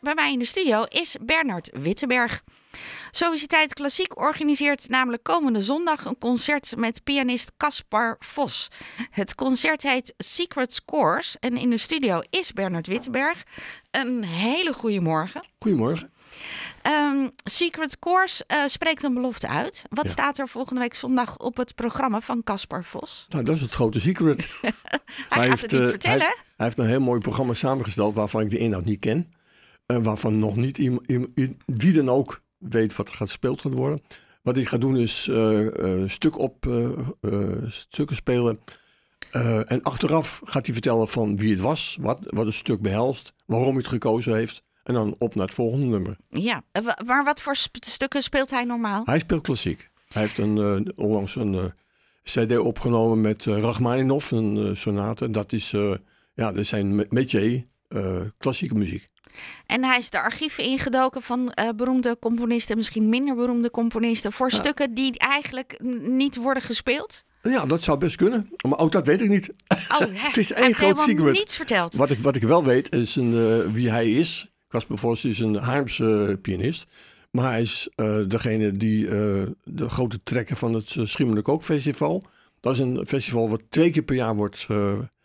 bij mij in de studio is Bernard Wittenberg. Sociëteit Klassiek organiseert namelijk komende zondag een concert met pianist Caspar Vos. Het concert heet Secret Scores en in de studio is Bernard Wittenberg. Een hele goede morgen. Goedemorgen. Ehm, Secret Course uh, spreekt een belofte uit. Wat Ja. staat er volgende week zondag op het programma van Caspar Vos? Nou, dat is het grote secret. Hij, gaat heeft, het niet eh, vertellen. Hij, hij heeft een heel mooi programma samengesteld waarvan ik de inhoud niet ken. En waarvan nog niet iem- iem- i- wie dan ook weet wat er gaat gespeeld gaat worden. Wat hij gaat doen is eh, eh, stuk op eh, eh, stukken spelen. Eh, en achteraf gaat hij vertellen van wie het was, wat, wat het stuk behelst, waarom hij het gekozen heeft. En dan op naar het volgende nummer. Ja, eh, maar wat voor sp- stukken speelt hij normaal? Hij speelt klassiek. Hij heeft een, eh, onlangs een eh, cd opgenomen met eh Rachmaninoff, een eh, sonate. Dat is, eh, ja, dat zijn me- métier, eh, klassieke muziek. En hij is de archieven ingedoken van eh, beroemde componisten, misschien minder beroemde componisten, voor Ja. stukken die eigenlijk niet worden gespeeld. Ja, dat zou best kunnen. Maar ook dat weet ik niet. Oh, Het is één groot secret. niets verteld. Wat ik, wat ik wel weet is een, eh, wie hij is. Casper Vos is een Haarlemse eh, pianist. Maar hij is degene die de grote trekker van het uh, Schimmelijk Ook Festival. Dat is een festival wat twee keer per jaar wordt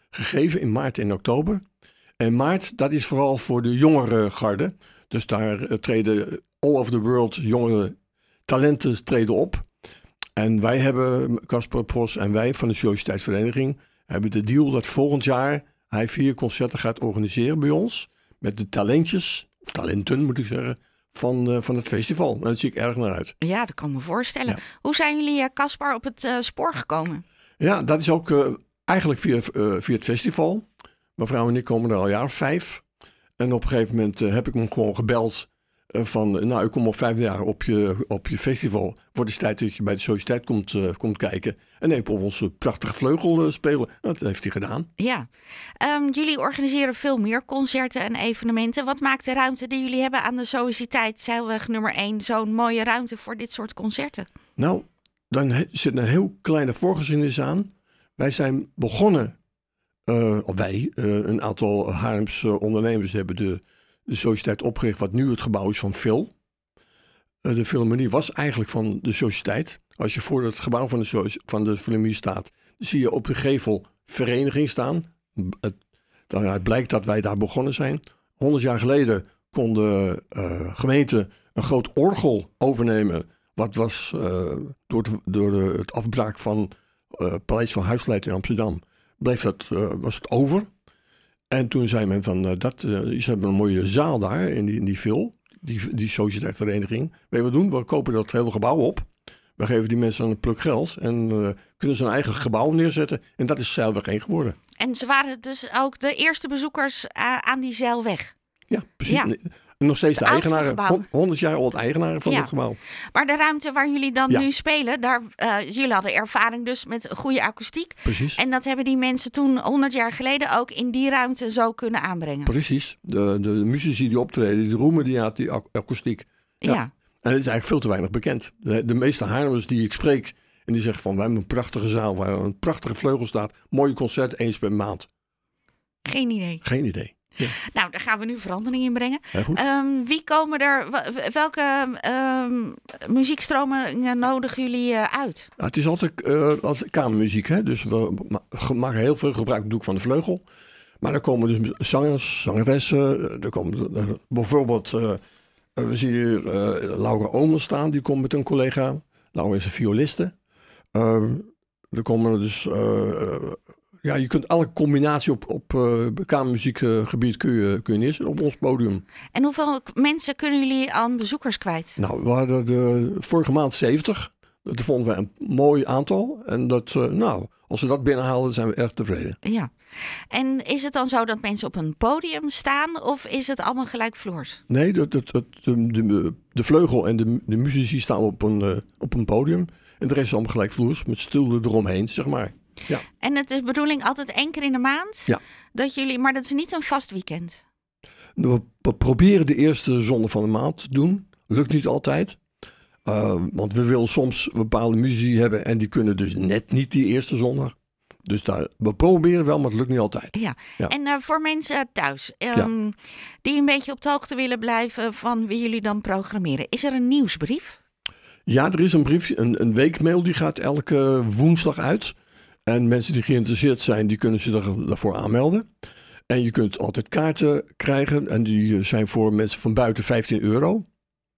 gegeven in maart en oktober. En maart, dat is vooral voor de jongere garde. Dus daar eh, treden all over the world jongere talenten treden op. En wij hebben, Casper Vos en wij van de Sociëteitsvereniging, hebben de deal dat volgend jaar hij vier concerten gaat organiseren bij ons. Met de talentjes, of talenten moet ik zeggen, van, eh, van het festival. En daar zie ik erg naar uit. Ja, dat kan ik me voorstellen. Ja. Hoe zijn jullie, eh, Caspar, op het spoor gekomen? Ja, dat is ook eigenlijk via, via het festival. Mevrouw en ik komen er al jaar vijf. En op een gegeven moment eh, heb ik hem gewoon gebeld. eh, van, eh, nou, ik kom al vijf jaar op je, op je festival. Wordt het tijd dat je bij de sociëteit komt, komt kijken. En even op onze prachtige vleugel spelen. Dat heeft hij gedaan. Ja, Ehm, jullie organiseren veel meer concerten en evenementen. Wat maakt de ruimte die jullie hebben aan de Sociëteit Zeilweg nummer 1 zo'n mooie ruimte voor dit soort concerten? Nou, dan zit een heel kleine voorgeschiedenis aan. Wij zijn begonnen, of wij, eh, een aantal Haarlemse ondernemers hebben de, de sociëteit opgericht, wat nu het gebouw is van Phil. Eh, de Philharmonie was eigenlijk van de sociëteit. Als je voor het gebouw van de, van de staat, zie je op de gevel vereniging staan. Het, daaruit blijkt dat wij daar begonnen zijn. 100 jaar geleden kon de eh, gemeente een groot orgel overnemen. Wat was eh, door, het, door de, het afbraak van eh Paleis van Huisleid in Amsterdam, bleef dat, eh, was het over. En toen zei men van, eh, dat, eh, ze hebben een mooie zaal daar in die, in die Vil, die, die sociëteitvereniging. Weet je wat we doen? We kopen dat hele gebouw op. We geven die mensen een pluk geld en kunnen ze een eigen gebouw neerzetten. En dat is Zeilweg 1 geworden. En ze waren dus ook de eerste bezoekers aan die zeilweg. Ja, precies. Ja. Nog steeds de, gebouw. hon- 100 jaar oud eigenaren van Ja. het gebouw. Maar de ruimte waar jullie dan Ja. nu spelen, daar, eh, jullie hadden ervaring dus met goede akoestiek. Precies. En dat hebben die mensen toen 100 jaar geleden ook in die ruimte zo kunnen aanbrengen. Precies. De, de muzici die optreden, die roemen die aan die akoestiek. Ja. ja. En het is eigenlijk veel te weinig bekend. De, de meeste Haarlemmers die ik spreek, en die zeggen van... wij hebben een prachtige zaal waar een prachtige vleugel staat. Mooie concert eens per maand. geen idee. Geen idee. Nou, daar gaan we nu verandering in brengen. Goed. Ehm, wie komen er, welke ehm, muziekstromingen nodigen jullie eh, uit? Nou, het is altijd, eh, altijd kamermuziek, hè? dus we maken heel veel gebruik natuurlijk van de vleugel. Maar er komen dus zangers, zangeressen. Er komen eh, bijvoorbeeld, eh, eh, we zien hier eh, Laura Omen staan, die komt met een collega. Laura is een violiste. Ehm, er komen dus, eh, eh, ja, je kunt elke combinatie op, op eh kamermuziekgebied kun je, kun je neerzetten op ons podium. En hoeveel mensen kunnen jullie aan bezoekers kwijt? Nou, we hadden de vorige maand 70. Dat vonden we een mooi aantal. En dat, eh, nou, als we dat binnenhalen, zijn we erg tevreden. Ja. En is het dan zo dat mensen op een podium staan of is het allemaal gelijkvloers? Nee, dat, dat, dat, de, de, de vleugel en de, de muzici staan op een, eh, op een podium. En de rest is allemaal gelijkvloers met stoelen eromheen, zeg maar. Ja, En het is bedoeling altijd één keer in de maand? Ja. Dat jullie, maar dat is niet een vast weekend. we, we proberen de eerste zondag van de maand te doen. Lukt niet altijd. Uh, want we willen soms bepaalde muzici hebben en die kunnen dus net niet die eerste zondag. Dus daar, we proberen wel, maar het lukt niet altijd. Ja. Ja. En eh, voor mensen thuis ehm, die een beetje op de hoogte willen blijven van wie jullie dan programmeren, is er een nieuwsbrief? Ja, er is een briefje, een, een weekmail die gaat elke woensdag uit. En mensen die geïnteresseerd zijn, die kunnen zich daar- daarvoor aanmelden. En je kunt altijd kaarten krijgen. En die eh, zijn voor mensen van buiten 15 euro.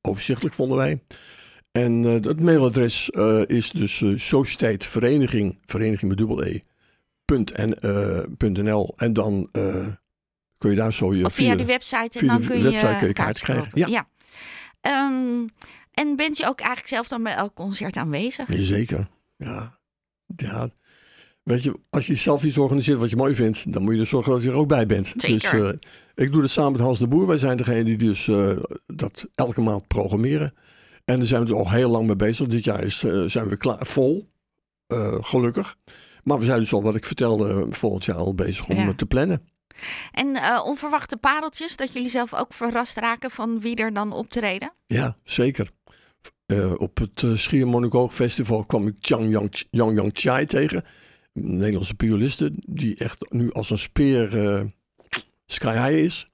Overzichtelijk vonden wij. En eh, het mailadres eh, is dus eh Sociëteit Vereniging, vereniging met dubbel E, punt en, punt NL. En dan kun je daar zo je Of via de website en dan de kun je, website kun je kopen. krijgen, Ehm, en bent je ook eigenlijk zelf dan bij elk concert aanwezig? Zeker, ja. ja. Weet je, als je zelf iets organiseert wat je mooi vindt, dan moet je er zorgen dat je er ook bij bent. Dus Zeker. eh, ik doe dat samen met Hans de Boer. Wij zijn degene die dus eh, dat elke maand programmeren. En daar zijn we er al heel lang mee bezig. Dit jaar is, eh, zijn we klaar, vol, gelukkig. Maar we zijn dus al, wat ik vertelde, volgend jaar al bezig om Ja. te plannen. En onverwachte pareltjes, dat jullie zelf ook verrast raken van wie er dan optreden? Ja, zeker. Op het uh, Schiermonnikoog Festival kwam ik Chang Yang, Yang, Yang Chai tegen. Nederlandse pianiste die echt nu als een speer eh, sky high is.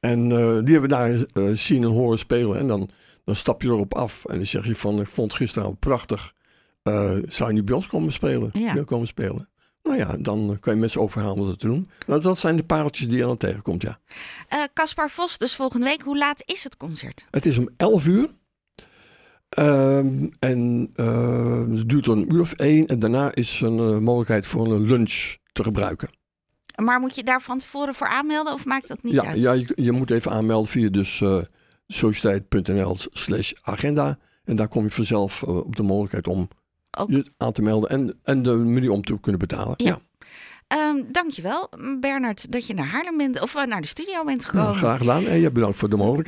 En eh, die hebben we daar eh, zien en horen spelen. En dan, dan stap je erop af en dan zeg je van, ik vond het gisteravond prachtig. Zou je niet bij ons komen spelen? Ja. Komen spelen? Nou ja, dan kan je mensen overhalen om dat te doen. Nou, dat zijn de pareltjes die je dan tegenkomt, ja. Caspar Vos, dus volgende week. Hoe laat is het concert? Het is om 11 uur. Ehm, en eh, het duurt een uur of één. En daarna is een eh, mogelijkheid voor een lunch te gebruiken. Maar moet je daar van tevoren voor aanmelden of maakt dat niet Ja, uit? ja je, je moet even aanmelden via dus eh sociëteit.nl slash agenda. En daar kom je vanzelf eh, op de mogelijkheid om Ook. je aan te melden. En, en de manier om te kunnen betalen. Ja. Ja, Ehm, dankjewel, Bernard, dat je naar Haarlem bent of naar de studio bent gekomen. Nou, graag gedaan. En je bedankt voor de mogelijkheid.